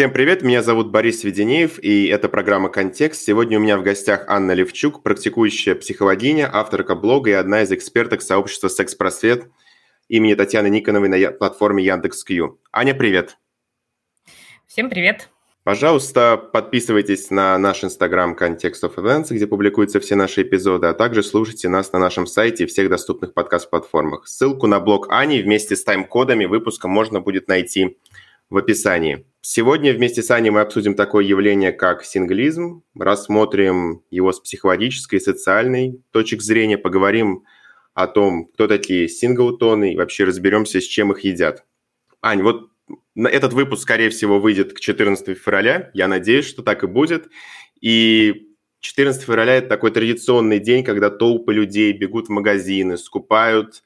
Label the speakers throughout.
Speaker 1: Всем привет, меня зовут Борис Веденеев, и это программа «Контекст». Сегодня у меня в гостях Анна Левчук, практикующая психологиня, авторка блога и одна из эксперток сообщества «Секс-просвет» имени Татьяны Никоновой на платформе Яндекс.Кью. Аня, привет.
Speaker 2: Всем привет.
Speaker 1: Пожалуйста, подписывайтесь на наш инстаграм Context of Events, где публикуются все наши эпизоды, а также слушайте нас на нашем сайте и всех доступных подкаст-платформах. Ссылку на блог Ани вместе с тайм-кодами выпуска можно будет найти в описании. Сегодня вместе с Аней мы обсудим такое явление, как синглизм, рассмотрим его с психологической и социальной точек зрения, поговорим о том, кто такие синглтоны и вообще разберемся, с чем их едят. Ань, вот этот выпуск, скорее всего, выйдет к 14 февраля. Я надеюсь, что так и будет. И 14 февраля – это такой традиционный день, когда толпы людей бегут в магазины, скупают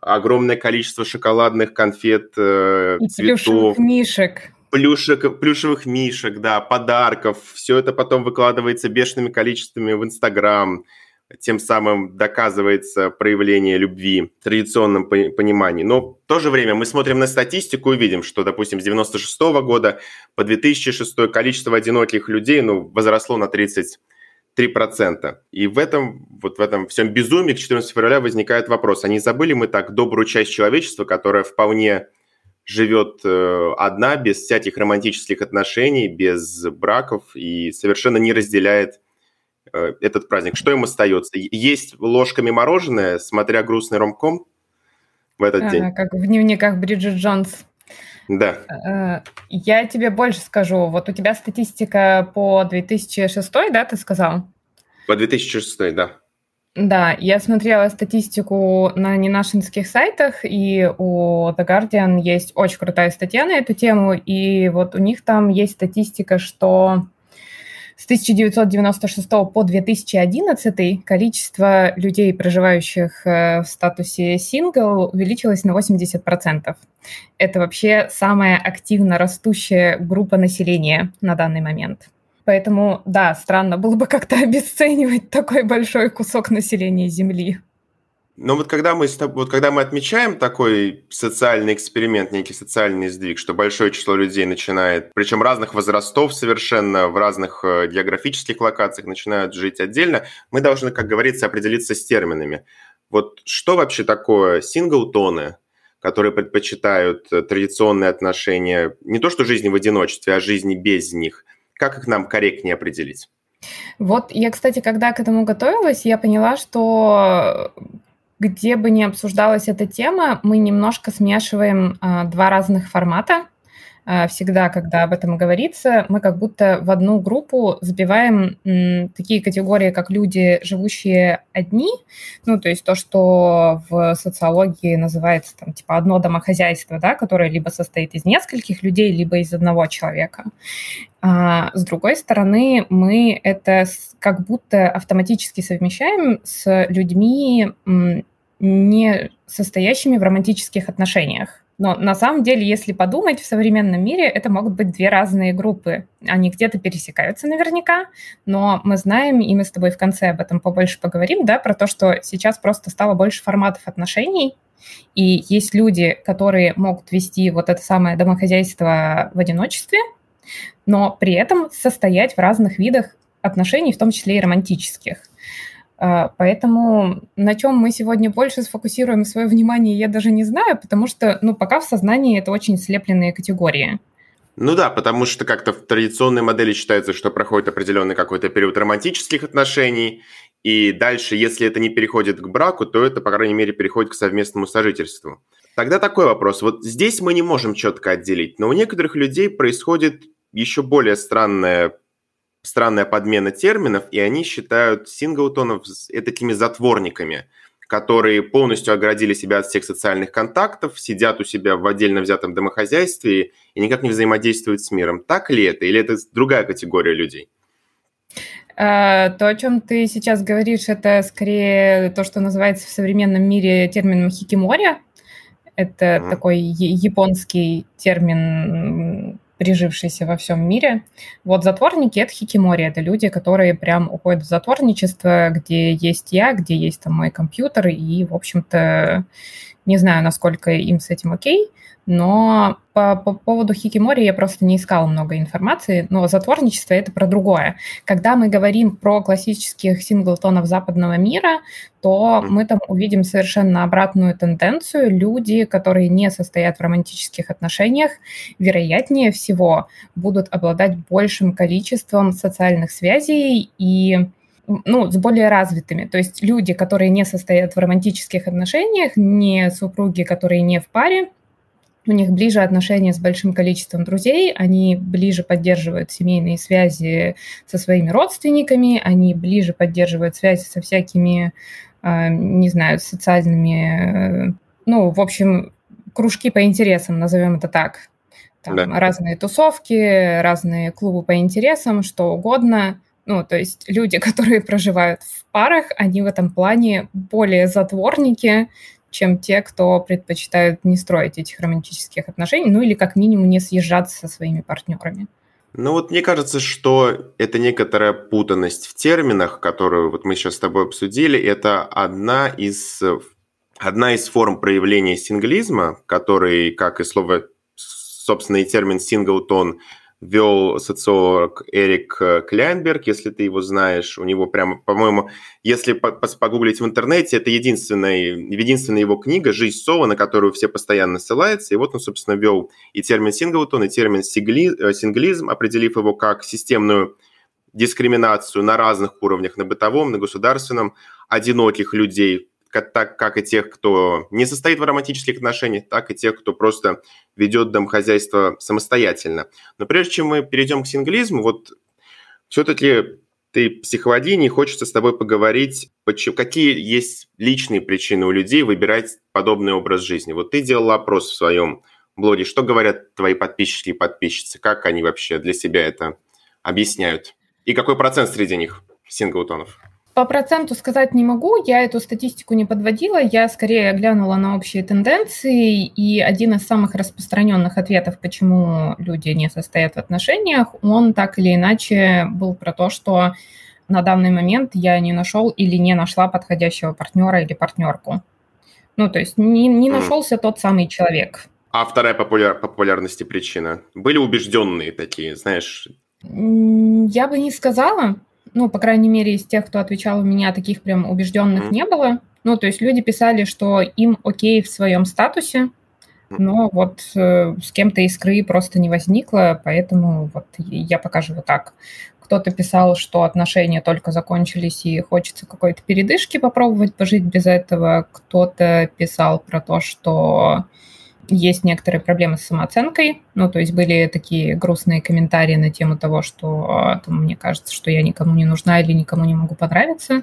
Speaker 1: огромное количество шоколадных конфет, э, и цветов.
Speaker 2: Плюшевых мишек.
Speaker 1: Плюшек, плюшевых мишек, да, подарков. Все это потом выкладывается бешеными количествами в Инстаграм. Тем самым доказывается проявление любви в традиционном понимании. Но в то же время мы смотрим на статистику и видим, что, допустим, с 96 года по 2006 количество одиноких людей ну, возросло на 30 3%. И в этом, вот в этом всем безумии к 14 февраля возникает вопрос, а не забыли мы так добрую часть человечества, которая вполне живет э, одна, без всяких романтических отношений, без браков и совершенно не разделяет э, этот праздник. Что им остается? Есть ложками мороженое, смотря грустный ромком в этот а, день?
Speaker 2: Как в дневниках Бриджит Джонс.
Speaker 1: Да.
Speaker 2: Э, я тебе больше скажу. Вот у тебя статистика по 2006, да, ты сказал?
Speaker 1: По 2006, да.
Speaker 2: Да, я смотрела статистику на ненашинских сайтах, и у The Guardian есть очень крутая статья на эту тему, и вот у них там есть статистика, что с 1996 по 2011 количество людей, проживающих э, в статусе сингл, увеличилось на 80%. Это вообще самая активно растущая группа населения на данный момент. Поэтому, да, странно было бы как-то обесценивать такой большой кусок населения Земли.
Speaker 1: Но вот когда мы, вот когда мы отмечаем такой социальный эксперимент, некий социальный сдвиг, что большое число людей начинает, причем разных возрастов совершенно, в разных э, географических локациях начинают жить отдельно, мы должны, как говорится, определиться с терминами. Вот что вообще такое синглтоны, которые предпочитают э, традиционные отношения, не то что жизни в одиночестве, а жизни без них? Как их нам корректнее определить?
Speaker 2: Вот я, кстати, когда к этому готовилась, я поняла, что где бы ни обсуждалась эта тема, мы немножко смешиваем а, два разных формата. А, всегда, когда об этом говорится, мы как будто в одну группу забиваем такие категории, как люди, живущие одни, ну, то есть то, что в социологии называется там типа одно домохозяйство, да, которое либо состоит из нескольких людей, либо из одного человека. А с другой стороны, мы это как будто автоматически совмещаем с людьми, не состоящими в романтических отношениях. Но на самом деле, если подумать, в современном мире это могут быть две разные группы. Они где-то пересекаются наверняка, но мы знаем, и мы с тобой в конце об этом побольше поговорим, да, про то, что сейчас просто стало больше форматов отношений, и есть люди, которые могут вести вот это самое домохозяйство в одиночестве, но при этом состоять в разных видах отношений, в том числе и романтических. А, поэтому на чем мы сегодня больше сфокусируем свое внимание, я даже не знаю, потому что, ну, пока в сознании это очень слепленные категории.
Speaker 1: Ну да, потому что как-то в традиционной модели считается, что проходит определенный какой-то период романтических отношений, и дальше, если это не переходит к браку, то это, по крайней мере, переходит к совместному сожительству. Тогда такой вопрос. Вот здесь мы не можем четко отделить, но у некоторых людей происходит еще более странная, странная подмена терминов, и они считают синглтонов такими затворниками, которые полностью оградили себя от всех социальных контактов, сидят у себя в отдельно взятом домохозяйстве и никак не взаимодействуют с миром. Так ли это? Или это другая категория людей?
Speaker 2: А, то, о чем ты сейчас говоришь, это скорее то, что называется в современном мире термином хикимори. Это mm-hmm. такой японский термин прижившийся во всем мире. Вот затворники — это хикимори, это люди, которые прям уходят в затворничество, где есть я, где есть там мой компьютер, и, в общем-то, Не знаю, насколько им с этим окей, но по, по поводу хикимори я просто не искала много информации, но затворничество – это про другое. Когда мы говорим про классических синглтонов западного мира, то мы там увидим совершенно обратную тенденцию. Люди, которые не состоят в романтических отношениях, вероятнее всего будут обладать большим количеством социальных связей и ну, с более развитыми. То есть люди, которые не состоят в романтических отношениях, не супруги, которые не в паре, у них ближе отношения с большим количеством друзей, они ближе поддерживают семейные связи со своими родственниками, они ближе поддерживают связи со всякими, а, не знаю, социальными, э, ну, в общем, кружки по интересам, назовем это так. Там да. разные тусовки, разные клубы по интересам, что угодно. Ну, то есть люди, которые проживают в парах, они в этом плане более затворники, чем те, кто предпочитают не строить этих романтических отношений, ну или как минимум не съезжаться со своими партнерами.
Speaker 1: Ну вот мне кажется, что это некоторая путанность в терминах, которую вот мы сейчас с тобой обсудили. Это одна из, одна из форм проявления синглизма, который, как и слово, собственно, и термин синглтон – вел социолог Эрик э, Кляйнберг, если ты его знаешь. У него прямо, по-моему, если погуглить в интернете, это единственная, единственная его книга «Жизнь Сова», на которую все постоянно ссылаются. И вот он, собственно, вел и термин синглтон, и термин э, синглизм, определив его как системную дискриминацию на разных уровнях, на бытовом, на государственном, одиноких людей, так как и тех, кто не состоит в романтических отношениях, так и тех, кто просто ведет домохозяйство самостоятельно. Но прежде чем мы перейдем к синглизму, вот все-таки ты психоводине, хочется с тобой поговорить, почему, какие есть личные причины у людей выбирать подобный образ жизни. Вот ты делал опрос в своем блоге, что говорят твои подписчики и подписчицы, как они вообще для себя это объясняют? И какой процент среди них синглтонов?
Speaker 2: По проценту сказать не могу, я эту статистику не подводила, я скорее глянула на общие тенденции, и один из самых распространенных ответов, почему люди не состоят в отношениях, он так или иначе был про то, что на данный момент я не нашел или не нашла подходящего партнера или партнерку. Ну, то есть не, не нашелся тот самый человек.
Speaker 1: А вторая популяр, популярности причина? Были убежденные такие, знаешь?
Speaker 2: Я бы не сказала ну, по крайней мере, из тех, кто отвечал у меня, таких прям убежденных не было. Ну, то есть люди писали, что им окей в своем статусе, но вот э, с кем-то искры просто не возникло, поэтому вот я покажу вот так. Кто-то писал, что отношения только закончились и хочется какой-то передышки попробовать пожить без этого. Кто-то писал про то, что есть некоторые проблемы с самооценкой, ну, то есть были такие грустные комментарии на тему того, что а, там, мне кажется, что я никому не нужна или никому не могу понравиться.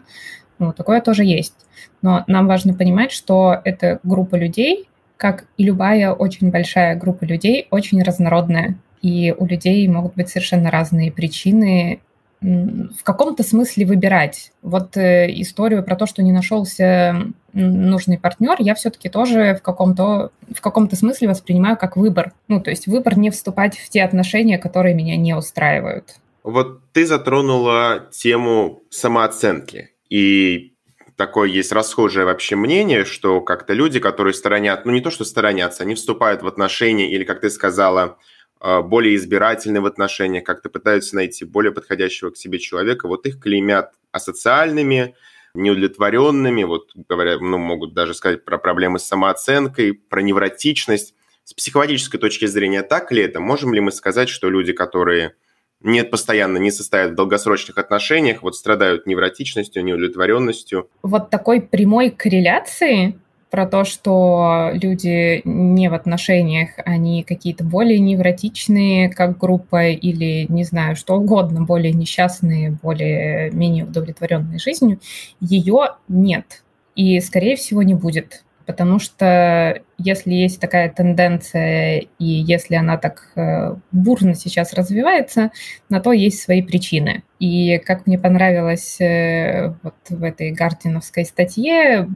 Speaker 2: Ну, такое тоже есть. Но нам важно понимать, что эта группа людей, как и любая очень большая группа людей, очень разнородная. И у людей могут быть совершенно разные причины в каком-то смысле выбирать. Вот э, историю про то, что не нашелся нужный партнер, я все-таки тоже в каком-то в каком-то смысле воспринимаю как выбор. Ну, то есть выбор не вступать в те отношения, которые меня не устраивают.
Speaker 1: Вот ты затронула тему самооценки. И такое есть расхожее вообще мнение, что как-то люди, которые сторонят, ну не то, что сторонятся, они вступают в отношения или, как ты сказала, более избирательны в отношениях, как-то пытаются найти более подходящего к себе человека, вот их клеймят асоциальными, неудовлетворенными, вот говоря, ну, могут даже сказать про проблемы с самооценкой, про невротичность. С психологической точки зрения, так ли это? Можем ли мы сказать, что люди, которые нет постоянно, не состоят в долгосрочных отношениях, вот страдают невротичностью, неудовлетворенностью?
Speaker 2: Вот такой прямой корреляции про то, что люди не в отношениях, они какие-то более невротичные, как группа, или, не знаю, что угодно, более несчастные, более менее удовлетворенные жизнью, ее нет. И, скорее всего, не будет потому что если есть такая тенденция, и если она так э, бурно сейчас развивается, на то есть свои причины. И как мне понравилось э, вот в этой гардиновской статье,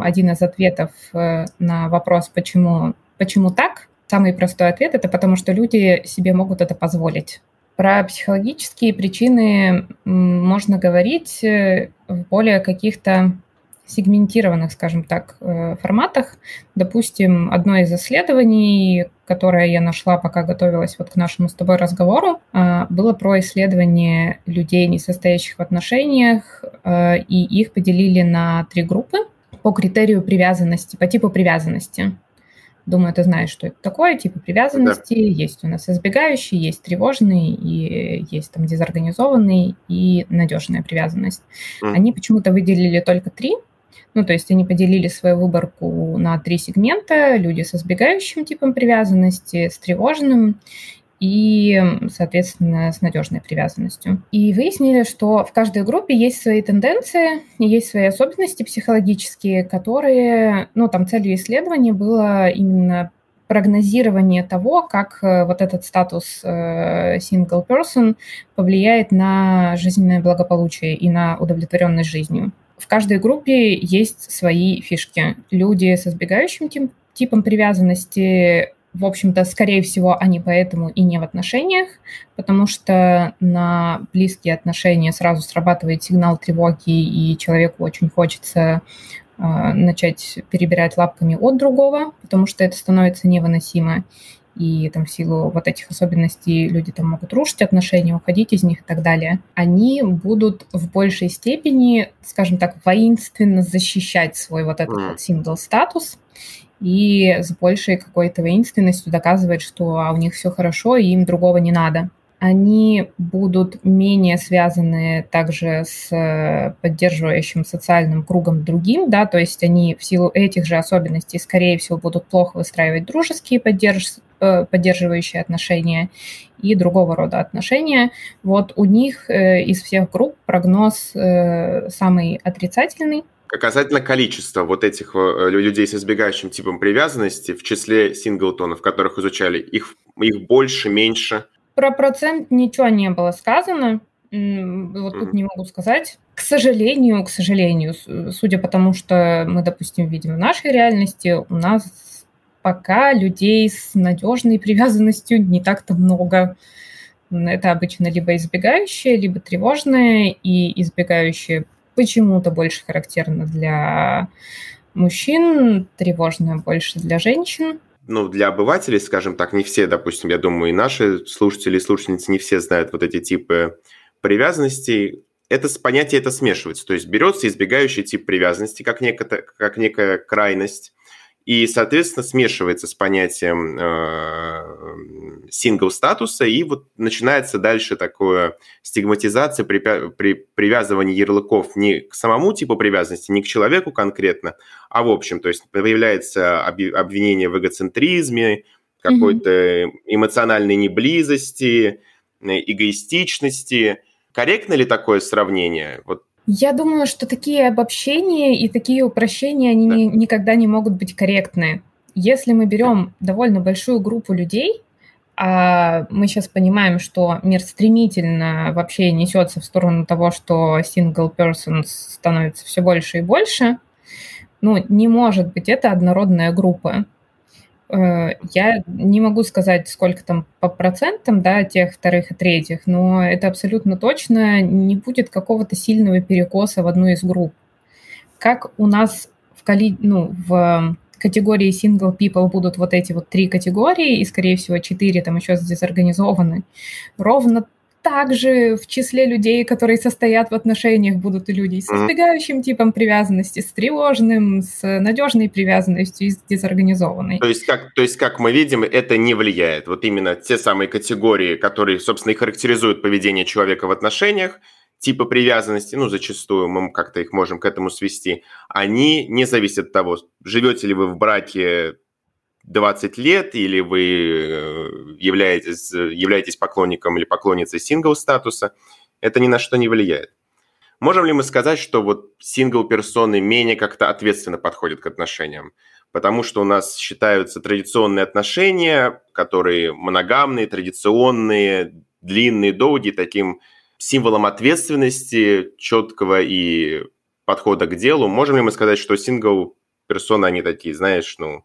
Speaker 2: один из ответов э, на вопрос, почему, почему так, самый простой ответ – это потому, что люди себе могут это позволить. Про психологические причины можно говорить в более каких-то сегментированных, скажем так, э, форматах. Допустим, одно из исследований, которое я нашла, пока готовилась вот к нашему с тобой разговору, э, было про исследование людей, не состоящих в отношениях, э, и их поделили на три группы по критерию привязанности, по типу привязанности. Думаю, ты знаешь, что это такое, типы привязанности. Да. Есть у нас избегающий, есть тревожный, и есть там дезорганизованный и надежная привязанность. Mm. Они почему-то выделили только три. Ну, то есть они поделили свою выборку на три сегмента. Люди с избегающим типом привязанности, с тревожным и, соответственно, с надежной привязанностью. И выяснили, что в каждой группе есть свои тенденции, есть свои особенности психологические, которые, ну, там целью исследования было именно прогнозирование того, как э, вот этот статус э, single person повлияет на жизненное благополучие и на удовлетворенность жизнью. В каждой группе есть свои фишки. Люди с избегающим типом привязанности в общем-то, скорее всего, они поэтому и не в отношениях, потому что на близкие отношения сразу срабатывает сигнал тревоги, и человеку очень хочется э, начать перебирать лапками от другого, потому что это становится невыносимо. И там в силу вот этих особенностей люди там могут рушить отношения, уходить из них и так далее. Они будут в большей степени, скажем так, воинственно защищать свой вот этот mm. вот сингл-статус и с большей какой-то воинственностью доказывать, что а у них все хорошо, и им другого не надо. Они будут менее связаны также с э, поддерживающим социальным кругом другим, да, то есть они в силу этих же особенностей, скорее всего, будут плохо выстраивать дружеские поддерж... Э, поддерживающие отношения и другого рода отношения. Вот у них э, из всех групп прогноз самый отрицательный,
Speaker 1: Касательно количества вот этих людей с избегающим типом привязанности в числе синглтонов, которых изучали, их, их больше, меньше?
Speaker 2: Про процент ничего не было сказано. Вот тут не могу сказать. К сожалению, к сожалению, судя по тому, что мы, допустим, видим в нашей реальности, у нас пока людей с надежной привязанностью не так-то много. Это обычно либо избегающие, либо тревожные, и избегающие почему-то больше характерно для мужчин, тревожное больше для женщин.
Speaker 1: Ну, для обывателей, скажем так, не все, допустим, я думаю, и наши слушатели и слушательницы не все знают вот эти типы привязанностей. Это понятие это смешивается. То есть берется избегающий тип привязанности как, некая, как некая крайность, и, соответственно, смешивается с понятием э, сингл-статуса, и вот начинается дальше такое стигматизация, при, при, привязывание ярлыков не к самому типу привязанности, не к человеку конкретно, а в общем, то есть появляется обвинение в эгоцентризме, какой-то эмоциональной неблизости, эгоистичности. Корректно ли такое сравнение? Вот
Speaker 2: я думаю, что такие обобщения и такие упрощения, они да. не, никогда не могут быть корректны. Если мы берем довольно большую группу людей, а мы сейчас понимаем, что мир стремительно вообще несется в сторону того, что single person становится все больше и больше, ну, не может быть это однородная группа. Э, я не могу сказать, сколько там по процентам, да, тех вторых и третьих, но это абсолютно точно не будет какого-то сильного перекоса в одну из групп. Как у нас в, коли... ну, в категории single people будут вот эти вот три категории, и, скорее всего, четыре там еще дезорганизованы, ровно также в числе людей, которые состоят в отношениях, будут и люди с избегающим типом привязанности, с тревожным, с надежной привязанностью и с дезорганизованной.
Speaker 1: То есть, как, то есть, как мы видим, это не влияет. Вот именно те самые категории, которые, собственно, и характеризуют поведение человека в отношениях, типа привязанности, ну, зачастую мы как-то их можем к этому свести, они не зависят от того, живете ли вы в браке 20 лет, или вы э, являетесь, являетесь поклонником или поклонницей сингл-статуса, это ни на что не влияет. Можем ли мы сказать, что вот сингл-персоны менее как-то ответственно подходят к отношениям? Потому что у нас считаются традиционные отношения, которые моногамные, традиционные, длинные, долгие, таким символом ответственности, четкого и подхода к делу. Можем ли мы сказать, что сингл-персоны, они такие, знаешь, ну,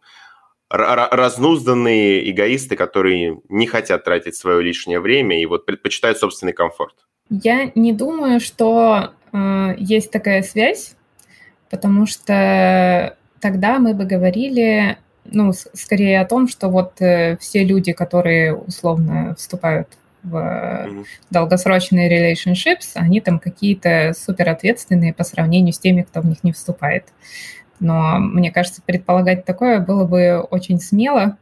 Speaker 1: разнузданные эгоисты, которые не хотят тратить свое лишнее время и вот предпочитают собственный комфорт?
Speaker 2: Я не думаю, что э, есть такая связь, потому что тогда мы бы говорили, ну, скорее о том, что вот э, все люди, которые условно вступают в mm-hmm. долгосрочные relationships, они там какие-то супер ответственные по сравнению с теми, кто в них не вступает. Но мне кажется, предполагать такое было бы очень смело,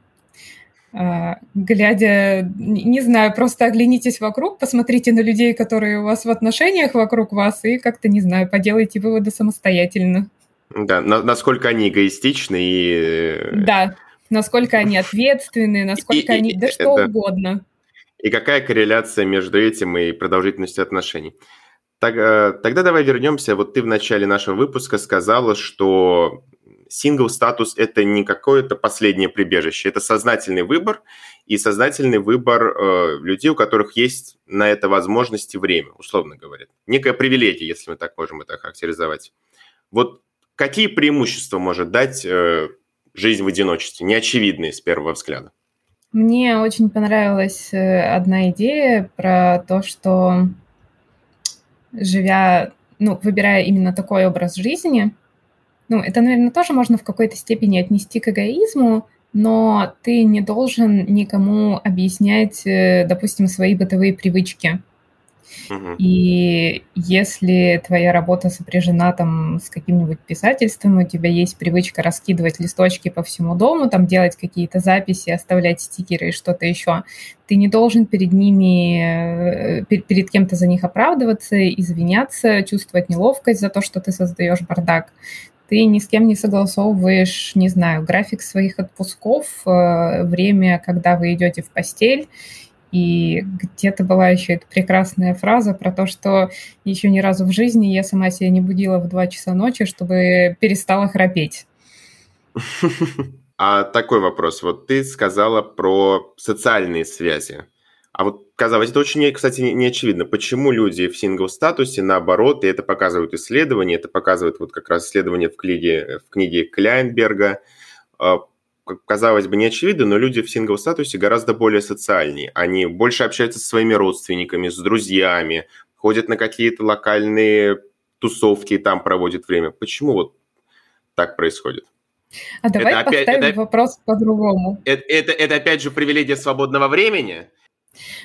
Speaker 2: а, глядя, не знаю, просто оглянитесь вокруг, посмотрите на людей, которые у вас в отношениях вокруг вас, и как-то, не знаю, поделайте выводы самостоятельно.
Speaker 1: Да, на, насколько они эгоистичны и...
Speaker 2: Да, насколько они ответственны, насколько и, они... И, да что да. угодно.
Speaker 1: И какая корреляция между этим и продолжительностью отношений. Так, э, тогда давай вернемся. Вот ты в начале нашего выпуска сказала, что сингл-статус – это не какое-то последнее прибежище, это сознательный выбор, и сознательный выбор э, людей, у которых есть на это возможность и время, условно говоря. Некая привилегия, если мы так можем это характеризовать. Вот какие преимущества может дать э, жизнь в одиночестве, неочевидные с первого взгляда?
Speaker 2: Мне очень понравилась э, одна идея про то, что живя, ну, выбирая именно такой образ жизни, ну, это, наверное, тоже можно в какой-то степени отнести к эгоизму, но ты не должен никому объяснять, э, допустим, свои бытовые привычки. И если твоя работа сопряжена там с каким-нибудь писательством, у тебя есть привычка раскидывать листочки по всему дому, там делать какие-то записи, оставлять стикеры и что-то еще, ты не должен перед ними, э, перед кем-то за них оправдываться, извиняться, чувствовать неловкость за то, что ты создаешь бардак. Ты ни с кем не согласовываешь, не знаю, график своих отпусков, э, время, когда вы идете в постель, и где-то была еще эта прекрасная фраза про то, что еще ни разу в жизни я сама себя не будила в 2 часа ночи, чтобы перестала храпеть.
Speaker 1: А такой вопрос. Вот ты сказала про социальные связи. А вот, казалось, это очень, кстати, не, очевидно. Почему люди в сингл-статусе, наоборот, и это показывают исследования, это показывает вот как раз исследование в книге, в книге Кляйнберга, а, казалось бы, не очевидно, но люди в сингл-статусе гораздо более социальнее. Они больше общаются со своими родственниками, с друзьями, ходят на какие-то локальные тусовки и там проводят время. Почему вот так происходит?
Speaker 2: А давай это поставим опять, это, вопрос по-другому.
Speaker 1: Это, это, это опять же привилегия свободного времени?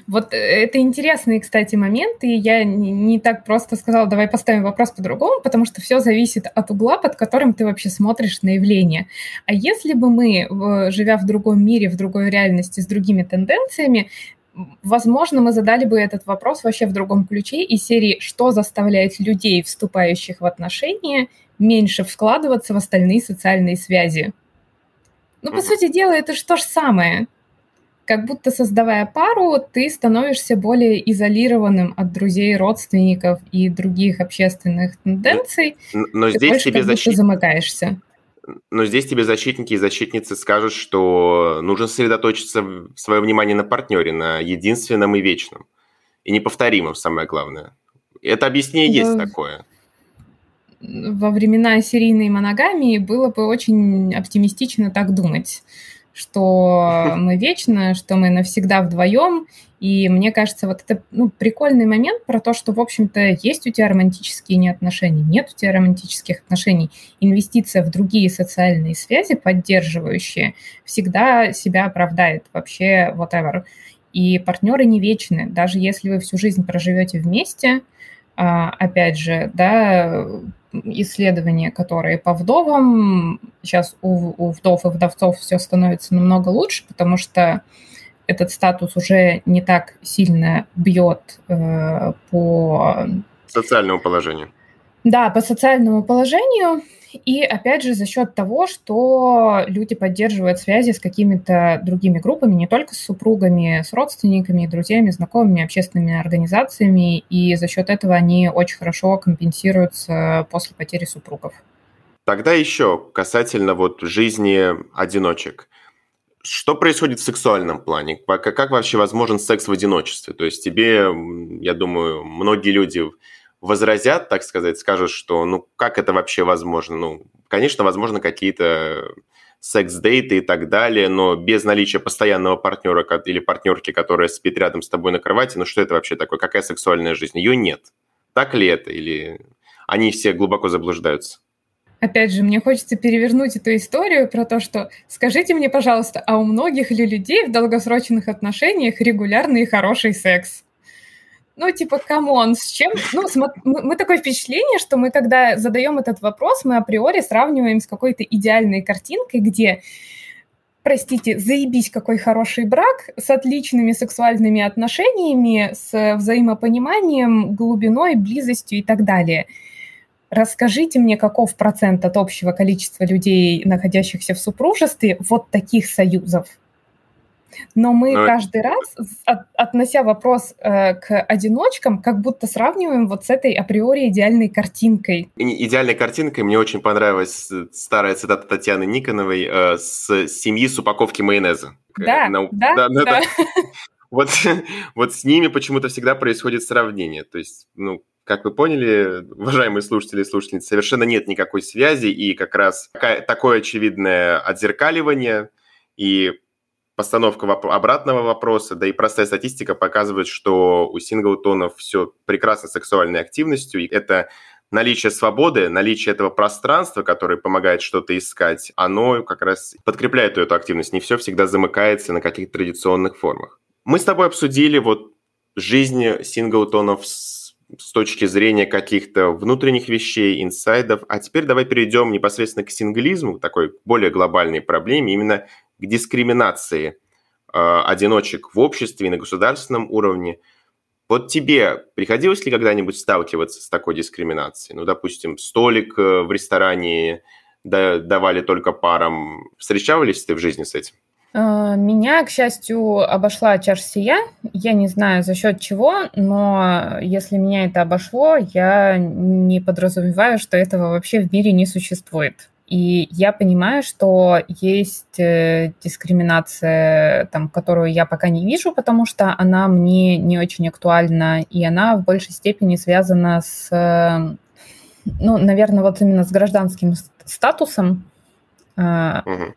Speaker 2: Вот э, это интересный, кстати, момент, и я не, не так просто сказала, давай поставим вопрос по-другому, потому что все зависит от угла, под которым ты вообще смотришь на явление. А если бы мы, живя в другом мире, в другой реальности, с другими тенденциями, возможно, мы задали бы этот вопрос вообще в другом ключе из серии «Что заставляет людей, вступающих в отношения, меньше вкладываться в остальные социальные связи?» Ну, по сути дела, это же то же самое как будто создавая пару, ты становишься более изолированным от друзей, родственников и других общественных тенденций.
Speaker 1: Но, но здесь больше, тебе защит...
Speaker 2: замыкаешься.
Speaker 1: Но здесь тебе защитники и защитницы скажут, что нужно сосредоточиться свое внимание на партнере, на единственном и вечном. И неповторимом, самое главное. Это объяснение да. есть такое
Speaker 2: во времена серийной моногамии было бы очень оптимистично так думать что мы вечно, что мы навсегда вдвоем. И мне кажется, вот это ну, прикольный момент про то, что, в общем-то, есть у тебя романтические не отношения, нет у тебя романтических отношений. Инвестиция в другие социальные связи, поддерживающие, всегда себя оправдает вообще whatever. И партнеры не вечны. Даже если вы всю жизнь проживете вместе, а, опять же, да, исследования, которые по вдовам. Сейчас у, у вдов и вдовцов все становится намного лучше, потому что этот статус уже не так сильно бьет э, по...
Speaker 1: Социальному положению.
Speaker 2: Да, по социальному положению. И опять же за счет того, что люди поддерживают связи с какими-то другими группами, не только с супругами, с родственниками, друзьями, знакомыми, общественными организациями, и за счет этого они очень хорошо компенсируются после потери супругов.
Speaker 1: Тогда еще касательно вот жизни одиночек. Что происходит в сексуальном плане? Как вообще возможен секс в одиночестве? То есть тебе, я думаю, многие люди возразят, так сказать, скажут, что ну как это вообще возможно? Ну, конечно, возможно, какие-то секс-дейты и так далее, но без наличия постоянного партнера или партнерки, которая спит рядом с тобой на кровати, ну что это вообще такое? Какая сексуальная жизнь? Ее нет. Так ли это? Или они все глубоко заблуждаются?
Speaker 2: Опять же, мне хочется перевернуть эту историю про то, что скажите мне, пожалуйста, а у многих ли людей в долгосрочных отношениях регулярный и хороший секс? Ну, типа, come on, с чем? Ну, мы, мы такое впечатление, что мы, когда задаем этот вопрос, мы априори сравниваем с какой-то идеальной картинкой, где простите, заебись, какой хороший брак с отличными сексуальными отношениями, с взаимопониманием, глубиной, близостью и так далее. Расскажите мне, каков процент от общего количества людей, находящихся в супружестве, вот таких союзов? Но мы Но... каждый раз, от, относя вопрос э, к одиночкам, как будто сравниваем вот с этой априори идеальной картинкой.
Speaker 1: Идеальной картинкой мне очень понравилась э, старая цитата Татьяны Никоновой э, с семьи с упаковки майонеза.
Speaker 2: Да, На, да, да. да. да.
Speaker 1: Вот, вот с ними почему-то всегда происходит сравнение. То есть, ну, как вы поняли, уважаемые слушатели и слушательницы, совершенно нет никакой связи, и как раз такое очевидное отзеркаливание и постановка воп- обратного вопроса, да и простая статистика показывает, что у синглтонов все прекрасно с сексуальной активностью, и это наличие свободы, наличие этого пространства, которое помогает что-то искать, оно как раз подкрепляет эту активность. Не все всегда замыкается на каких-то традиционных формах. Мы с тобой обсудили вот жизнь синглтонов с, с точки зрения каких-то внутренних вещей, инсайдов. А теперь давай перейдем непосредственно к синглизму, такой более глобальной проблеме, именно к дискриминации э, одиночек в обществе и на государственном уровне. Вот тебе приходилось ли когда-нибудь сталкиваться с такой дискриминацией? Ну, допустим, столик э, в ресторане давали только парам. Встречались ты в жизни с этим?
Speaker 2: Э, меня, к счастью, обошла чаша сия. Я не знаю за счет чего, но если меня это обошло, я не подразумеваю, что этого вообще в мире не существует. И я понимаю, что есть э, дискриминация, там, которую я пока не вижу, потому что она мне не очень актуальна, и она в большей степени связана с, э, ну, наверное, вот именно с гражданским статусом, угу.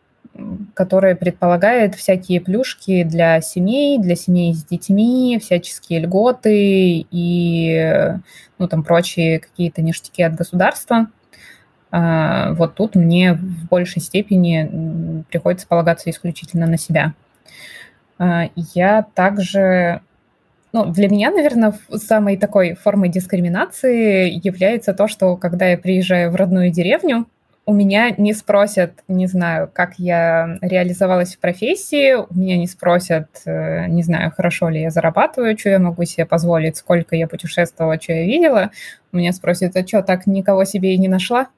Speaker 2: который предполагает всякие плюшки для семей, для семей с детьми, всяческие льготы и, ну, там, прочие какие-то ништяки от государства. А, вот тут мне в большей степени приходится полагаться исключительно на себя. А, я также ну, для меня, наверное, самой такой формой дискриминации является то, что когда я приезжаю в родную деревню, у меня не спросят, не знаю, как я реализовалась в профессии, у меня не спросят, э, не знаю, хорошо ли я зарабатываю, что я могу себе позволить, сколько я путешествовала, что я видела. У меня спросят, а что, так никого себе и не нашла?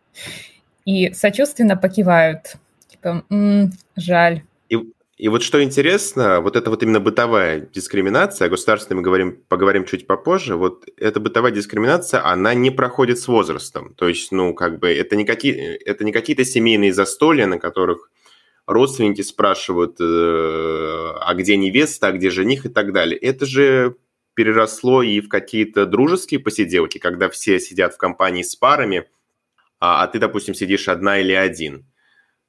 Speaker 2: И сочувственно покивают. Типа, м-м, жаль.
Speaker 1: И, и вот что интересно, вот это вот именно бытовая дискриминация, о государственной мы говорим, поговорим чуть попозже, вот эта бытовая дискриминация, она не проходит с возрастом. То есть, ну, как бы, это не, какие, это не какие-то семейные застолья, на которых родственники спрашивают, э, а где невеста, а где жених и так далее. Это же переросло и в какие-то дружеские посиделки, когда все сидят в компании с парами – а, а ты, допустим, сидишь одна или один.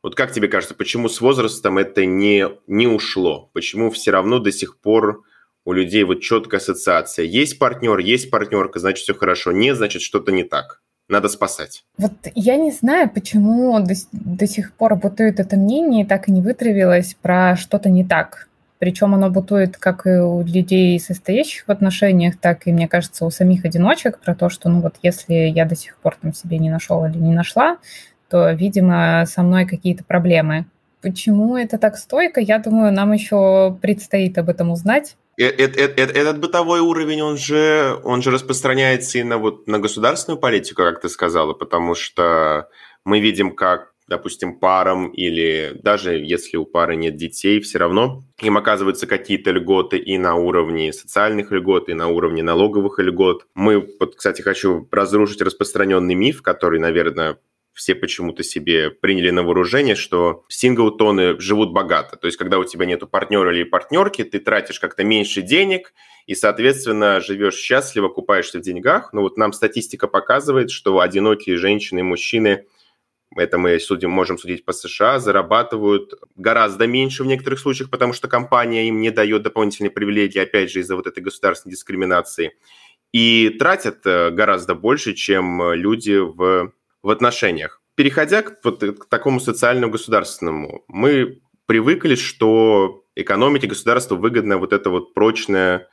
Speaker 1: Вот как тебе кажется, почему с возрастом это не, не ушло? Почему все равно до сих пор у людей вот четкая ассоциация? Есть партнер, есть партнерка, значит все хорошо. Нет, значит что-то не так. Надо спасать.
Speaker 2: Вот я не знаю, почему до, до сих пор бытует это мнение и так и не вытравилось про что-то не так. Причем оно бытует как и у людей, состоящих в отношениях, так и, мне кажется, у самих одиночек, про то, что, ну вот, если я до сих пор там себе не нашел или не нашла, то, видимо, со мной какие-то проблемы. Почему это так стойко, я думаю, нам еще предстоит об этом узнать.
Speaker 1: Этот, этот, этот бытовой уровень, он же, он же распространяется и на, вот, на государственную политику, как ты сказала, потому что мы видим, как допустим, парам или даже если у пары нет детей, все равно им оказываются какие-то льготы и на уровне социальных льгот, и на уровне налоговых льгот. Мы, вот, кстати, хочу разрушить распространенный миф, который, наверное, все почему-то себе приняли на вооружение, что синглтоны живут богато. То есть, когда у тебя нету партнера или партнерки, ты тратишь как-то меньше денег и, соответственно, живешь счастливо, купаешься в деньгах. Но вот нам статистика показывает, что одинокие женщины и мужчины это мы судим, можем судить по США, зарабатывают гораздо меньше в некоторых случаях, потому что компания им не дает дополнительные привилегии, опять же, из-за вот этой государственной дискриминации. И тратят э, гораздо больше, чем люди в, в отношениях. переходя к, вот, к такому социальному государственному, мы привыкли, что экономике государству выгодна вот эта вот прочная э,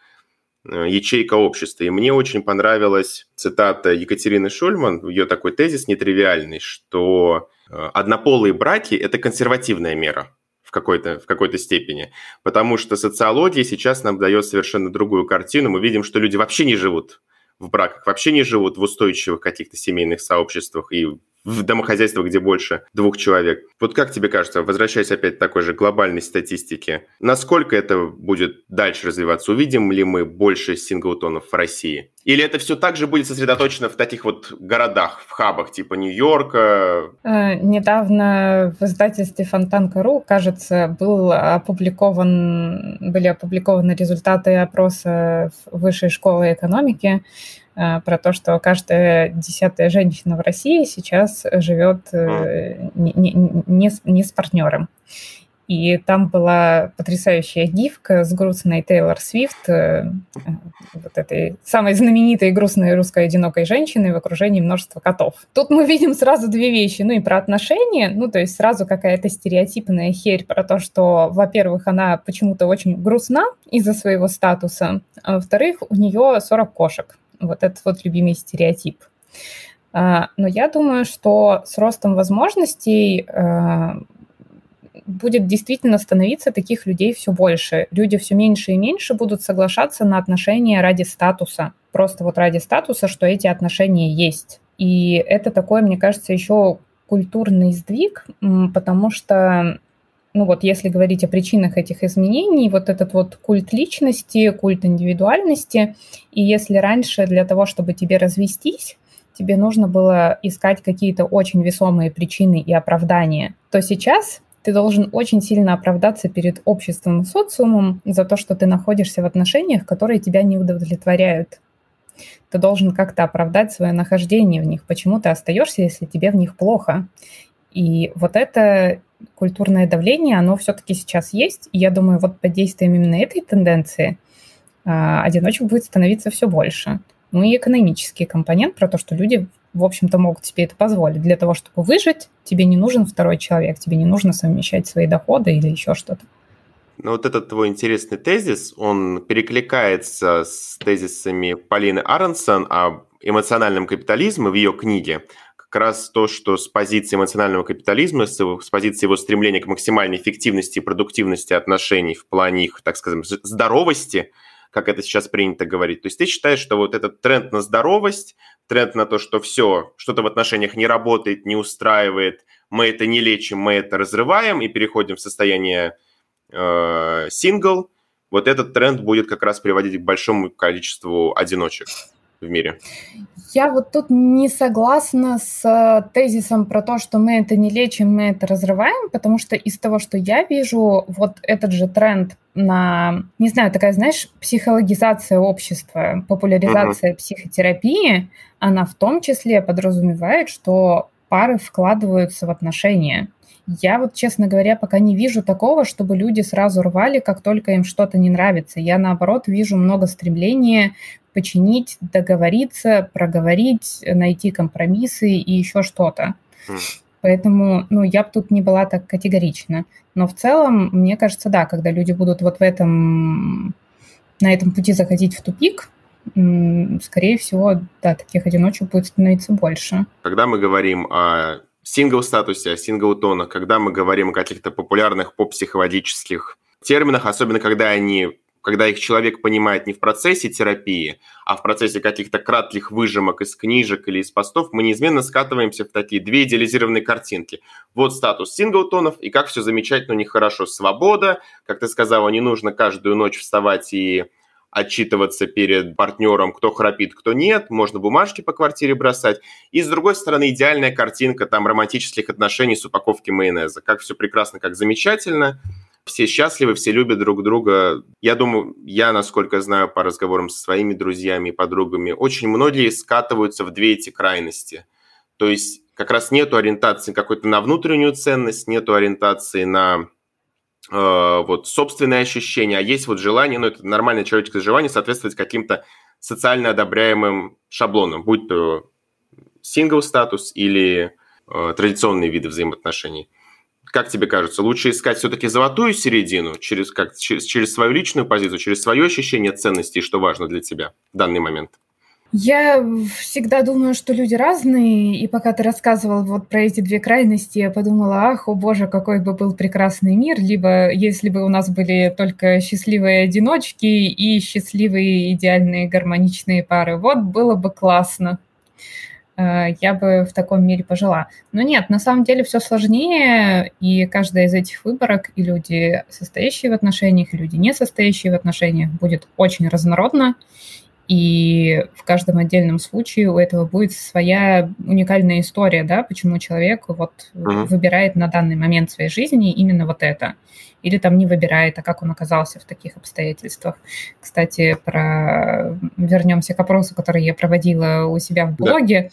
Speaker 1: ячейка общества. И мне очень понравилась цитата Екатерины Шульман, ее такой тезис нетривиальный, что э, однополые браки – это консервативная мера в какой-то, в какой-то степени. Потому что социология сейчас нам дает совершенно другую картину. Мы видим, что люди вообще не живут в браках, вообще не живут в устойчивых каких-то семейных сообществах и в домохозяйствах, где больше двух человек. Вот как тебе кажется, возвращаясь опять к такой же глобальной статистике, насколько это будет дальше развиваться? Увидим ли мы больше синглтонов в России? Или это все так же будет сосредоточено в таких вот городах, в хабах типа Нью-Йорка?
Speaker 2: Э, недавно в издательстве Фонтанка.ру, кажется, был опубликован, были опубликованы результаты опроса Высшей школы экономики, про то, что каждая десятая женщина в России сейчас живет э, не, не, не, не с партнером. И там была потрясающая гифка с грустной Тейлор Свифт, э, вот этой самой знаменитой грустной русской одинокой женщины в окружении множества котов. Тут мы видим сразу две вещи. Ну и про отношения, ну то есть сразу какая-то стереотипная херь про то, что, во-первых, она почему-то очень грустна из-за своего статуса, а во-вторых, у нее 40 кошек. Вот этот вот любимый стереотип. А, но я думаю, что с ростом возможностей а, будет действительно становиться таких людей все больше. Люди все меньше и меньше будут соглашаться на отношения ради статуса. Просто вот ради статуса, что эти отношения есть. И это такой, мне кажется, еще культурный сдвиг, потому что ну вот если говорить о причинах этих изменений, вот этот вот культ личности, культ индивидуальности, и если раньше для того, чтобы тебе развестись, тебе нужно было искать какие-то очень весомые причины и оправдания, то сейчас ты должен очень сильно оправдаться перед обществом и социумом за то, что ты находишься в отношениях, которые тебя не удовлетворяют. Ты должен как-то оправдать свое нахождение в них, почему ты остаешься, если тебе в них плохо. И вот это культурное давление, оно все-таки сейчас есть. И я думаю, вот под действием именно этой тенденции а, одиночек будет становиться все больше. Ну и экономический компонент про то, что люди, в общем-то, могут себе это позволить. Для того, чтобы выжить, тебе не нужен второй человек, тебе не нужно совмещать свои доходы или еще что-то.
Speaker 1: Ну вот этот твой интересный тезис, он перекликается с тезисами Полины Аронсон о эмоциональном капитализме в ее книге как раз то, что с позиции эмоционального капитализма, с, с позиции его стремления к максимальной эффективности и продуктивности отношений в плане их, так скажем, здоровости, как это сейчас принято говорить. То есть ты считаешь, что вот этот тренд на здоровость, тренд на то, что все, что-то в отношениях не работает, не устраивает, мы это не лечим, мы это разрываем и переходим в состояние э, сингл, вот этот тренд будет как раз приводить к большому количеству одиночек в мире?
Speaker 2: Я вот тут не согласна с э, тезисом про то, что мы это не лечим, мы это разрываем, потому что из того, что я вижу, вот этот же тренд на, не знаю, такая, знаешь, психологизация общества, популяризация uh-huh. психотерапии, она в том числе подразумевает, что пары вкладываются в отношения. Я вот, честно говоря, пока не вижу такого, чтобы люди сразу рвали, как только им что-то не нравится. Я, наоборот, вижу много стремления починить, договориться, проговорить, найти компромиссы и еще что-то. Хм. Поэтому, ну, я бы тут не была так категорична. Но в целом, мне кажется, да, когда люди будут вот в этом, на этом пути заходить в тупик, скорее всего, да, таких одиночек будет становиться больше.
Speaker 1: Когда мы говорим о сингл-статусе, о сингл-тонах, когда мы говорим о каких-то популярных поп-психологических терминах, особенно когда они когда их человек понимает не в процессе терапии, а в процессе каких-то кратких выжимок из книжек или из постов, мы неизменно скатываемся в такие две идеализированные картинки. Вот статус синглтонов, и как все замечательно у них хорошо. Свобода, как ты сказала, не нужно каждую ночь вставать и отчитываться перед партнером, кто храпит, кто нет, можно бумажки по квартире бросать. И, с другой стороны, идеальная картинка там романтических отношений с упаковки майонеза. Как все прекрасно, как замечательно все счастливы, все любят друг друга. Я думаю, я, насколько знаю по разговорам со своими друзьями и подругами, очень многие скатываются в две эти крайности. То есть как раз нету ориентации какой-то на внутреннюю ценность, нету ориентации на вот собственные ощущения, а есть вот желание, ну это нормальное человеческое желание соответствовать каким-то социально одобряемым шаблонам, будь то сингл статус или э, традиционные виды взаимоотношений. Как тебе кажется, лучше искать все-таки золотую середину через, как, через, через свою личную позицию, через свое ощущение ценностей, что важно для тебя в данный момент?
Speaker 2: Я всегда думаю, что люди разные, и пока ты рассказывал вот про эти две крайности, я подумала, ах, о боже, какой бы был прекрасный мир, либо если бы у нас были только счастливые одиночки и счастливые идеальные гармоничные пары, вот было бы классно. Э, я бы в таком мире пожила. Но нет, на самом деле все сложнее, и каждая из этих выборок, и люди, состоящие в отношениях, и люди, не состоящие в отношениях, будет очень разнородно. И в каждом отдельном случае у этого будет своя уникальная история, да, почему человек вот uh-huh. выбирает на данный момент своей жизни именно вот это. Или там не выбирает, а как он оказался в таких обстоятельствах. Кстати, про... вернемся к опросу, который я проводила у себя в блоге.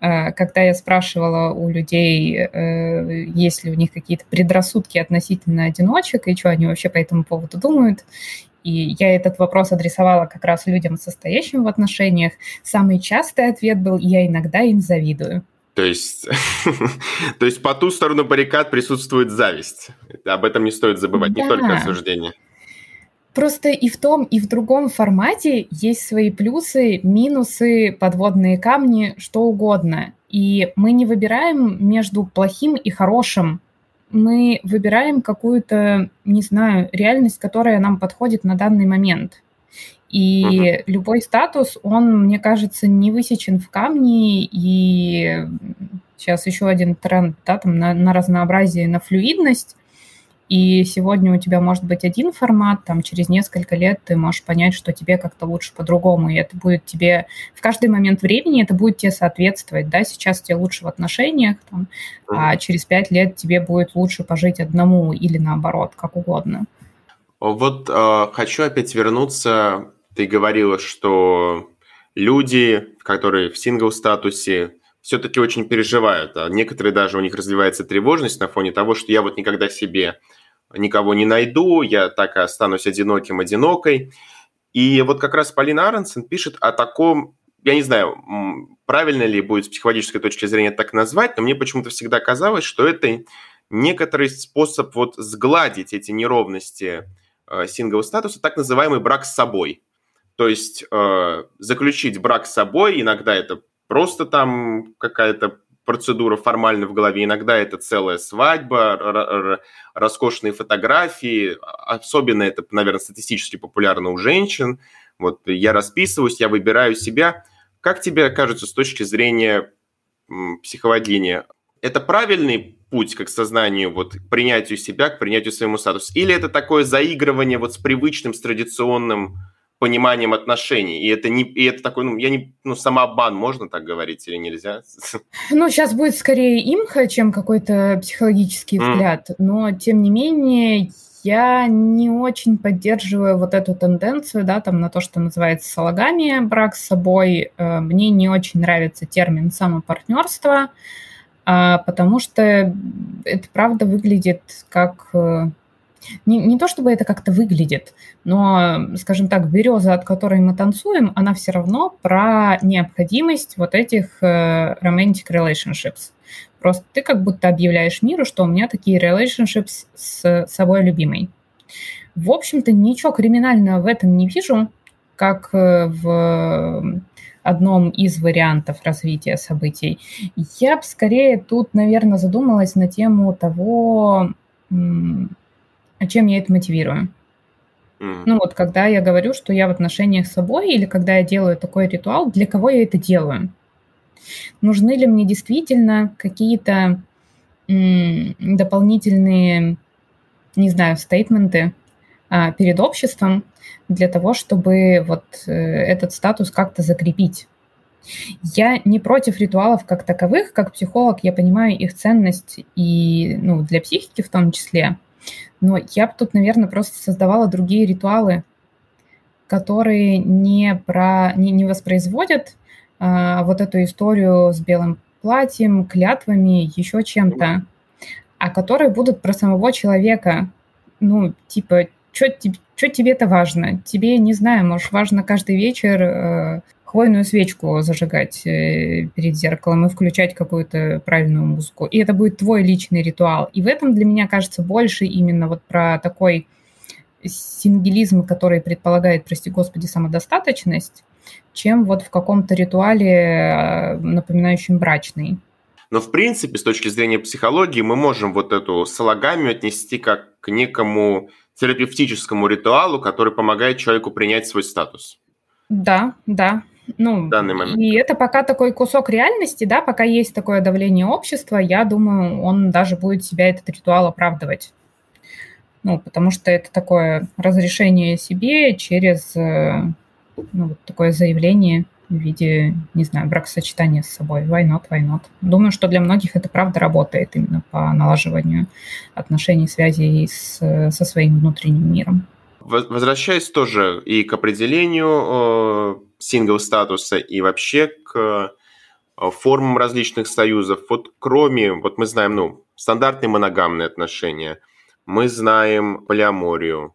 Speaker 2: Да. Когда я спрашивала у людей, э, есть ли у них какие-то предрассудки относительно одиночек и что они вообще по этому поводу думают, и я этот вопрос адресовала как раз людям, состоящим в отношениях. Самый частый ответ был «я иногда им завидую».
Speaker 1: То есть, то есть по ту сторону баррикад присутствует зависть. Об этом не стоит забывать, да. не только осуждение.
Speaker 2: Просто и в том, и в другом формате есть свои плюсы, минусы, подводные камни, что угодно. И мы не выбираем между плохим и хорошим мы выбираем какую-то, не знаю, реальность, которая нам подходит на данный момент. И uh-huh. любой статус, он, мне кажется, не высечен в камне, и сейчас еще один тренд, да, там на, на разнообразие, на флюидность, и сегодня у тебя может быть один формат, там через несколько лет ты можешь понять, что тебе как-то лучше по-другому, и это будет тебе в каждый момент времени это будет тебе соответствовать, да, сейчас тебе лучше в отношениях, там, а через пять лет тебе будет лучше пожить одному или наоборот, как угодно.
Speaker 1: Вот э, хочу опять вернуться. Ты говорила, что люди, которые в сингл-статусе, все-таки очень переживают. А некоторые даже у них развивается тревожность на фоне того, что я вот никогда себе никого не найду, я так и останусь одиноким, одинокой. И вот как раз Полина Аронсон пишет о таком, я не знаю, правильно ли будет с психологической точки зрения так назвать, но мне почему-то всегда казалось, что это некоторый способ вот сгладить эти неровности э, сингл-статуса, так называемый брак с собой. То есть э, заключить брак с собой, иногда это просто там какая-то процедура формально в голове, иногда это целая свадьба, роскошные фотографии, особенно это, наверное, статистически популярно у женщин. Вот я расписываюсь, я выбираю себя. Как тебе кажется с точки зрения психологини, это правильный путь к сознанию, вот, к принятию себя, к принятию своему статусу? Или это такое заигрывание вот с привычным, с традиционным пониманием отношений. И это не, и это такой, ну, я не, ну, самообман, можно так говорить или нельзя?
Speaker 2: Ну, сейчас будет скорее имха, чем какой-то психологический mm. взгляд. Но, тем не менее, я не очень поддерживаю вот эту тенденцию, да, там на то, что называется сологамия, брак с собой. Э, мне не очень нравится термин самопартнерство, а, потому что это правда выглядит как э, не, не то чтобы это как-то выглядит, но, скажем так, береза, от которой мы танцуем, она все равно про необходимость вот этих э, romantic relationships. Просто ты как будто объявляешь миру, что у меня такие relationships с собой любимой. В общем-то, ничего криминального в этом не вижу, как э, в одном из вариантов развития событий. Я бы скорее тут, наверное, задумалась на тему того, а чем я это мотивирую? Mm. Ну вот, когда я говорю, что я в отношениях с собой, или когда я делаю такой ритуал, для кого я это делаю? Нужны ли мне действительно какие-то дополнительные, не знаю, стейтменты а, перед обществом для того, чтобы вот э, этот статус как-то закрепить? Я не против ритуалов как таковых, как психолог, я понимаю их ценность и ну, для психики в том числе. Но я бы тут, наверное, просто создавала другие ритуалы, которые не, про, не, не воспроизводят а, вот эту историю с белым платьем, клятвами, еще чем-то, а которые будут про самого человека. Ну, типа, что тебе, это важно? Тебе, не знаю, может, важно каждый вечер э, хвойную свечку зажигать э, перед зеркалом и включать какую-то правильную музыку. И это будет твой личный ритуал. И в этом для меня кажется больше именно вот про такой сингелизм, который предполагает, прости господи, самодостаточность, чем вот в каком-то ритуале, э, напоминающем брачный.
Speaker 1: Но, в принципе, с точки зрения психологии, мы можем вот эту салагамию отнести как к некому терапевтическому ритуалу, который помогает человеку принять свой статус.
Speaker 2: Да, да. Ну, в данный момент. И это пока такой кусок реальности, да, пока есть такое давление общества, я думаю, он даже будет себя этот ритуал оправдывать. Ну, потому что это такое разрешение себе через э, ну, вот такое заявление в виде, не знаю, бракосочетания с собой. Why not, why not? Думаю, что для многих это правда работает именно по налаживанию отношений, связей с, со своим внутренним миром.
Speaker 1: Возвращаясь тоже и к определению сингл-статуса, и вообще к формам различных союзов. Вот кроме, вот мы знаем, ну, стандартные моногамные отношения, мы знаем полиаморию,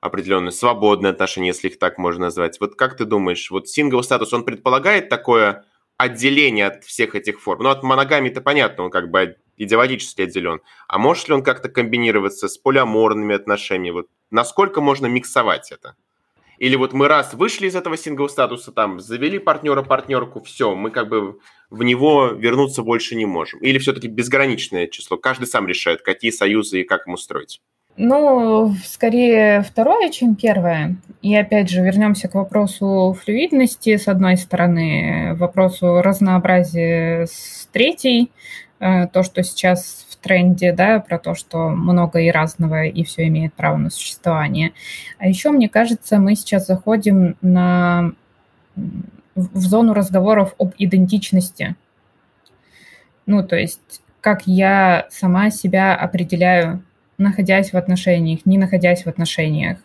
Speaker 1: определенные свободные отношения, если их так можно назвать. Вот как ты думаешь, вот сингл-статус, он предполагает такое отделение от всех этих форм? Ну, от моногамии-то понятно, он как бы идеологически отделен. А может ли он как-то комбинироваться с полиаморными отношениями? Вот насколько можно миксовать это? Или вот мы раз вышли из этого сингл-статуса, там, завели партнера-партнерку, все, мы как бы в него вернуться больше не можем. Или все-таки безграничное число, каждый сам решает, какие союзы и как ему строить.
Speaker 2: Ну, скорее второе, чем первое. И опять же, вернемся к вопросу флюидности, с одной стороны, вопросу разнообразия с третьей. Э, то, что сейчас тренде, да, про то, что много и разного, и все имеет право на существование. А еще, мне кажется, мы сейчас заходим на, в зону разговоров об идентичности. Ну, то есть, как я сама себя определяю находясь в отношениях, не находясь в отношениях,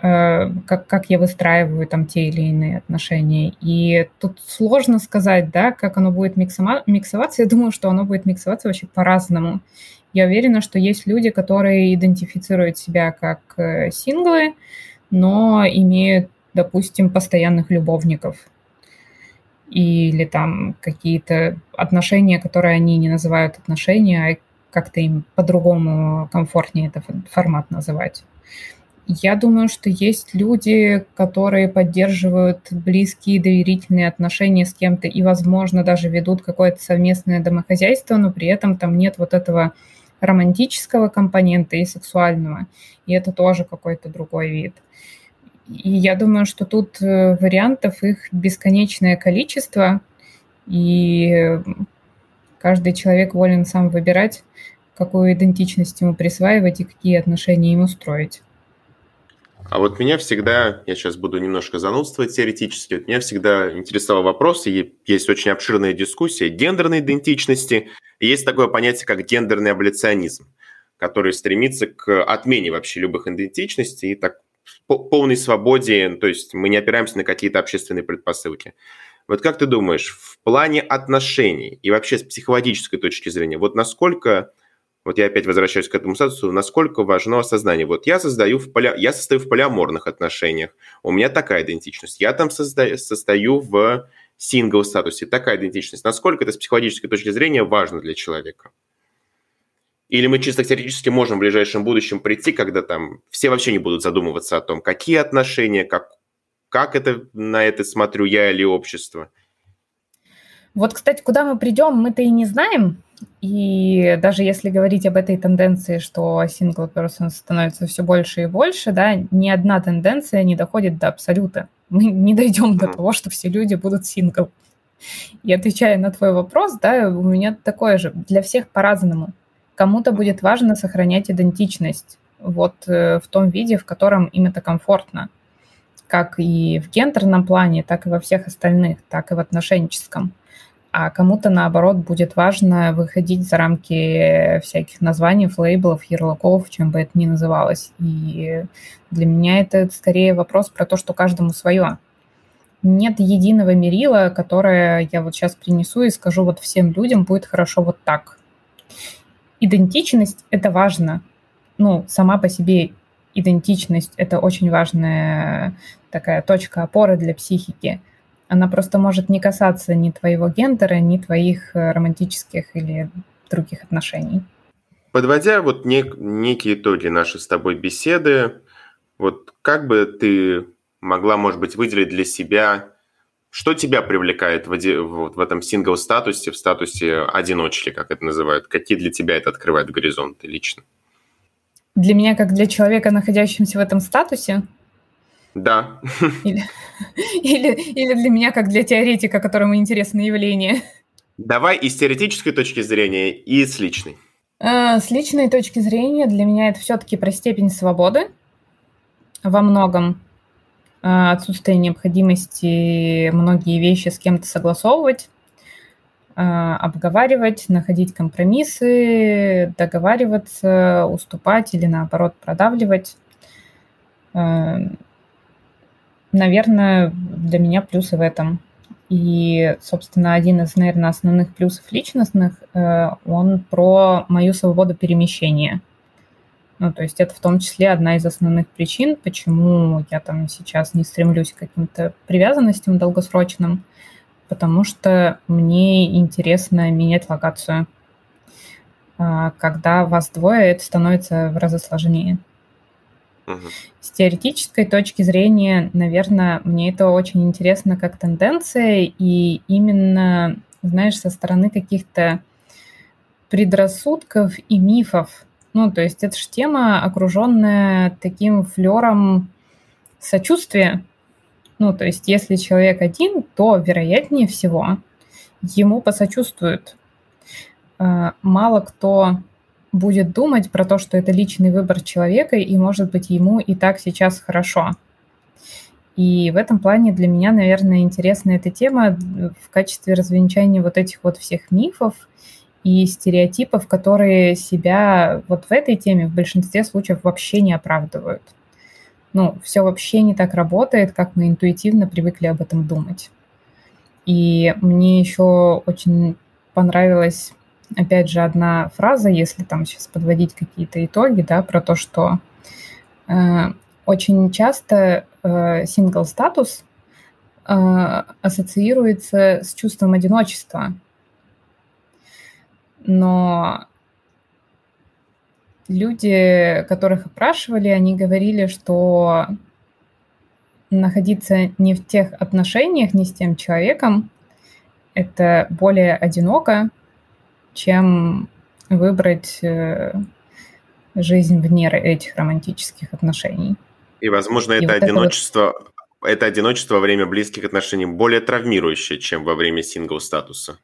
Speaker 2: как, как я выстраиваю там те или иные отношения. И тут сложно сказать, да, как оно будет миксоваться. Я думаю, что оно будет миксоваться вообще по-разному. Я уверена, что есть люди, которые идентифицируют себя как э, синглы, но имеют, допустим, постоянных любовников или там какие-то отношения, которые они не называют отношения, а как-то им по-другому комфортнее этот формат называть. Я думаю, что есть люди, которые поддерживают близкие доверительные отношения с кем-то и, возможно, даже ведут какое-то совместное домохозяйство, но при этом там нет вот этого романтического компонента и сексуального. И это тоже какой-то другой вид. И я думаю, что тут э, вариантов их бесконечное количество, и каждый человек волен сам выбирать, какую идентичность ему присваивать и какие отношения ему строить.
Speaker 1: А вот меня всегда, я сейчас буду немножко занудствовать теоретически, вот меня всегда интересовал вопрос, и есть очень обширная дискуссия гендерной идентичности, и есть такое понятие, как гендерный аболиционизм, который стремится к отмене вообще любых идентичностей и так полной свободе, то есть мы не опираемся на какие-то общественные предпосылки. Вот как ты думаешь, в плане отношений и вообще с психологической точки зрения, вот насколько вот я опять возвращаюсь к этому статусу, насколько важно осознание. Вот я создаю в поля, я состою в полиаморных отношениях, у меня такая идентичность, я там созда... состою в сингл статусе, такая идентичность. Насколько это с психологической точки зрения важно для человека? Или мы чисто теоретически можем в ближайшем будущем прийти, когда там все вообще не будут задумываться о том, какие отношения, как, как это на это смотрю я или общество.
Speaker 2: Вот, кстати, куда мы придем, мы-то и не знаем, и даже если говорить об этой тенденции, что single person становится все больше и больше, да, ни одна тенденция не доходит до абсолюта. Мы не дойдем до того, что все люди будут сингл. И отвечая на твой вопрос, да, у меня такое же. Для всех по-разному. Кому-то будет важно сохранять идентичность вот э, в том виде, в котором им это комфортно. Как и в гендерном плане, так и во всех остальных, так и в отношенческом а кому-то, наоборот, будет важно выходить за рамки всяких названий, лейблов, ярлыков, чем бы это ни называлось. И для меня это скорее вопрос про то, что каждому свое. Нет единого мерила, которое я вот сейчас принесу и скажу вот всем людям будет хорошо вот так. Идентичность – это важно. Ну, сама по себе идентичность – это очень важная такая точка опоры для психики – Она просто может не касаться ни твоего гендера, ни твоих э, романтических или других отношений.
Speaker 1: Подводя вот нек- некие итоги нашей с тобой беседы, вот как бы ты могла, может быть, выделить для себя, что тебя привлекает в, оди- вот в этом сингл-статусе, в статусе одиночки, как это называют? Какие для тебя это открывает горизонты лично?
Speaker 2: Для меня, как для человека, находящегося в этом статусе?
Speaker 1: Да.
Speaker 2: Или, или, или для меня, как для теоретика, которому интересно явление?
Speaker 1: Давай и с теоретической точки зрения, и с личной.
Speaker 2: Э, с личной точки зрения для меня это все-таки про степень свободы во многом. Э, отсутствие необходимости многие вещи с кем-то согласовывать, э, обговаривать, находить компромиссы, договариваться, уступать или наоборот продавливать. Наверное, для меня плюсы в этом. И, собственно, один из, наверное, основных плюсов личностных, э, он про мою свободу перемещения. Ну, то есть это в том числе одна из основных причин, почему я там сейчас не стремлюсь к каким-то привязанностям долгосрочным, потому что мне интересно менять локацию. А когда вас двое, это становится в разы сложнее. С теоретической точки зрения, наверное, мне это очень интересно как тенденция, и именно, знаешь, со стороны каких-то предрассудков и мифов. Ну, то есть это же тема, окруженная таким флером сочувствия. Ну, то есть если человек один, то, вероятнее всего, ему посочувствуют. А, мало кто будет думать про то, что это личный выбор человека, и, может быть, ему и так сейчас хорошо. И в этом плане для меня, наверное, интересна эта тема в качестве развенчания вот этих вот всех мифов и стереотипов, которые себя вот в этой теме в большинстве случаев вообще не оправдывают. Ну, все вообще не так работает, как мы интуитивно привыкли об этом думать. И мне еще очень понравилось опять же, одна фраза, если там сейчас подводить какие-то итоги, да, про то, что э, очень часто э, сингл-статус э, ассоциируется с чувством одиночества. Но люди, которых опрашивали, они говорили, что находиться не в тех отношениях, не с тем человеком, это более одиноко, чем выбрать э, жизнь вне этих романтических отношений.
Speaker 1: И, возможно, и это вот одиночество, это, вот... это одиночество во время близких отношений более травмирующее, чем во время сингл-статуса.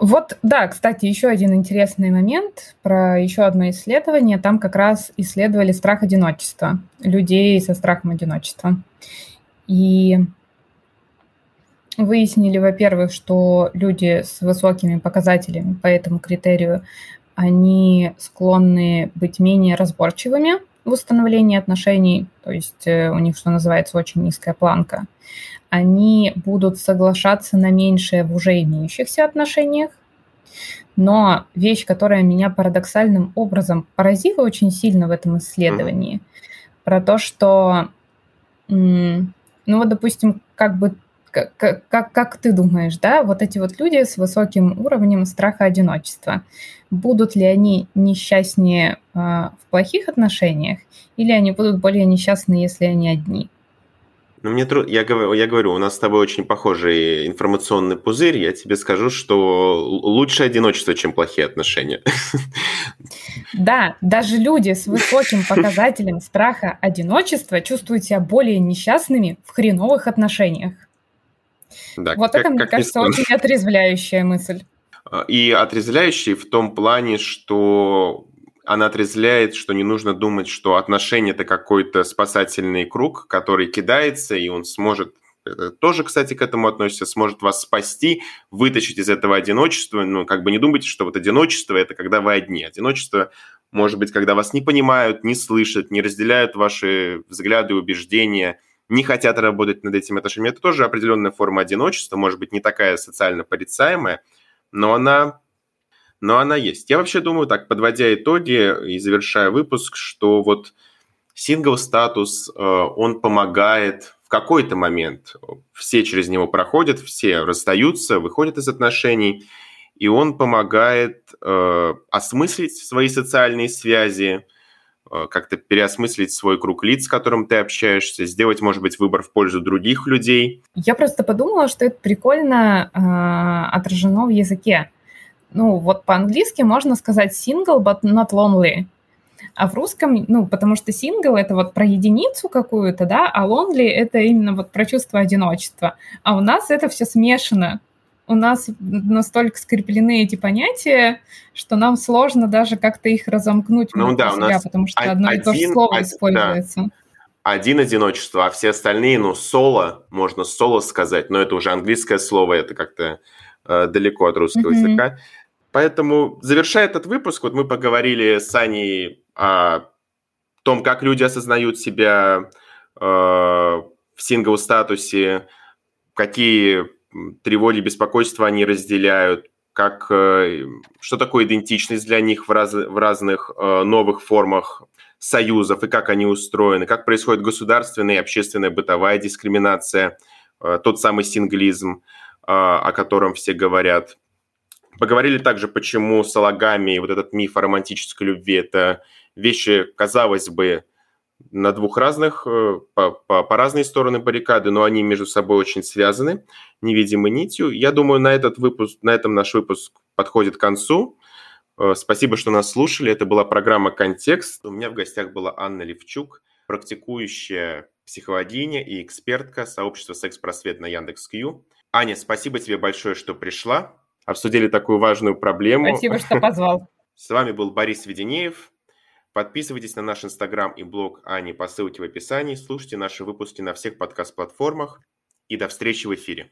Speaker 2: Вот, да, кстати, еще один интересный момент про еще одно исследование. Там как раз исследовали страх одиночества, людей со страхом одиночества. И выяснили, во-первых, что люди с высокими показателями по этому критерию, они склонны быть менее разборчивыми в установлении отношений, то есть э, у них, что называется, очень низкая планка. Они будут соглашаться на меньшее в уже имеющихся отношениях, но вещь, которая меня парадоксальным образом поразила очень сильно в этом исследовании, про то, что, ну вот, допустим, как бы как, как, как ты думаешь, да, вот эти вот люди с высоким уровнем страха одиночества, будут ли они несчастнее э, в плохих отношениях, или они будут более несчастны, если они одни?
Speaker 1: Ну, мне труд... я, говорю, я говорю, у нас с тобой очень похожий информационный пузырь. Я тебе скажу, что лучше одиночество, чем плохие отношения.
Speaker 2: Да, даже люди с высоким показателем страха одиночества чувствуют себя более несчастными в хреновых отношениях. Да, вот как, это, мне кажется, очень отрезвляющая мысль.
Speaker 1: А, и отрезвляющий в том плане, что она отрезвляет, что не нужно думать, что отношения – это какой-то спасательный круг, который кидается, и он сможет тоже, кстати, к этому относится, сможет вас спасти, вытащить из этого одиночества. Ну, как бы не думайте, что вот одиночество – это когда вы одни. Одиночество может быть, когда вас не понимают, не слышат, не разделяют ваши взгляды и убеждения – не хотят работать над этими отношениями. Это тоже определенная форма одиночества, может быть, не такая социально порицаемая, но она, но она есть. Я вообще думаю так, подводя итоги и завершая выпуск, что вот сингл-статус, э, он помогает какой-то момент все через него проходят, все расстаются, выходят из отношений, и он помогает э, осмыслить свои социальные связи, как-то переосмыслить свой круг лиц, с которым ты общаешься, сделать, может быть, выбор в пользу других людей.
Speaker 2: Я просто подумала, что это прикольно э, отражено в языке. Ну, вот по-английски можно сказать single, but not lonely. А в русском, ну, потому что сингл — это вот про единицу какую-то, да, а lonely — это именно вот про чувство одиночества. А у нас это все смешано у нас настолько скреплены эти понятия, что нам сложно даже как-то их разомкнуть
Speaker 1: ну, да, себя, нас
Speaker 2: потому что одно один, и то же слово
Speaker 1: один,
Speaker 2: используется. Да.
Speaker 1: Один одиночество, а все остальные, ну, соло, можно соло сказать, но это уже английское слово, это как-то э, далеко от русского mm-hmm. языка. Поэтому, завершая этот выпуск, вот мы поговорили с Аней о том, как люди осознают себя э, в сингл-статусе, какие тревоги, беспокойства они разделяют, как, э, что такое идентичность для них в, раз, в разных э, новых формах союзов и как они устроены, как происходит государственная и общественная бытовая дискриминация, э, тот самый синглизм, о котором все говорят. Поговорили также, почему салагами и вот этот миф о романтической любви – это вещи, казалось бы, на двух разных, э, по, по, по разные стороны баррикады, но они между собой очень связаны невидимой нитью. Я думаю, на этот выпуск, на этом наш выпуск подходит к концу. Э, спасибо, что нас слушали. Это была программа «Контекст». У меня в гостях была Анна Левчук, практикующая психологиня и экспертка сообщества «Секс-просвет» на Яндекс.Кью. Аня, спасибо тебе большое, что пришла. Обсудили такую важную проблему.
Speaker 2: Спасибо, что позвал.
Speaker 1: С вами был Борис Веденеев. Подписывайтесь на наш инстаграм и блог Ани по ссылке в описании, слушайте наши выпуски на всех подкаст-платформах и до встречи в эфире.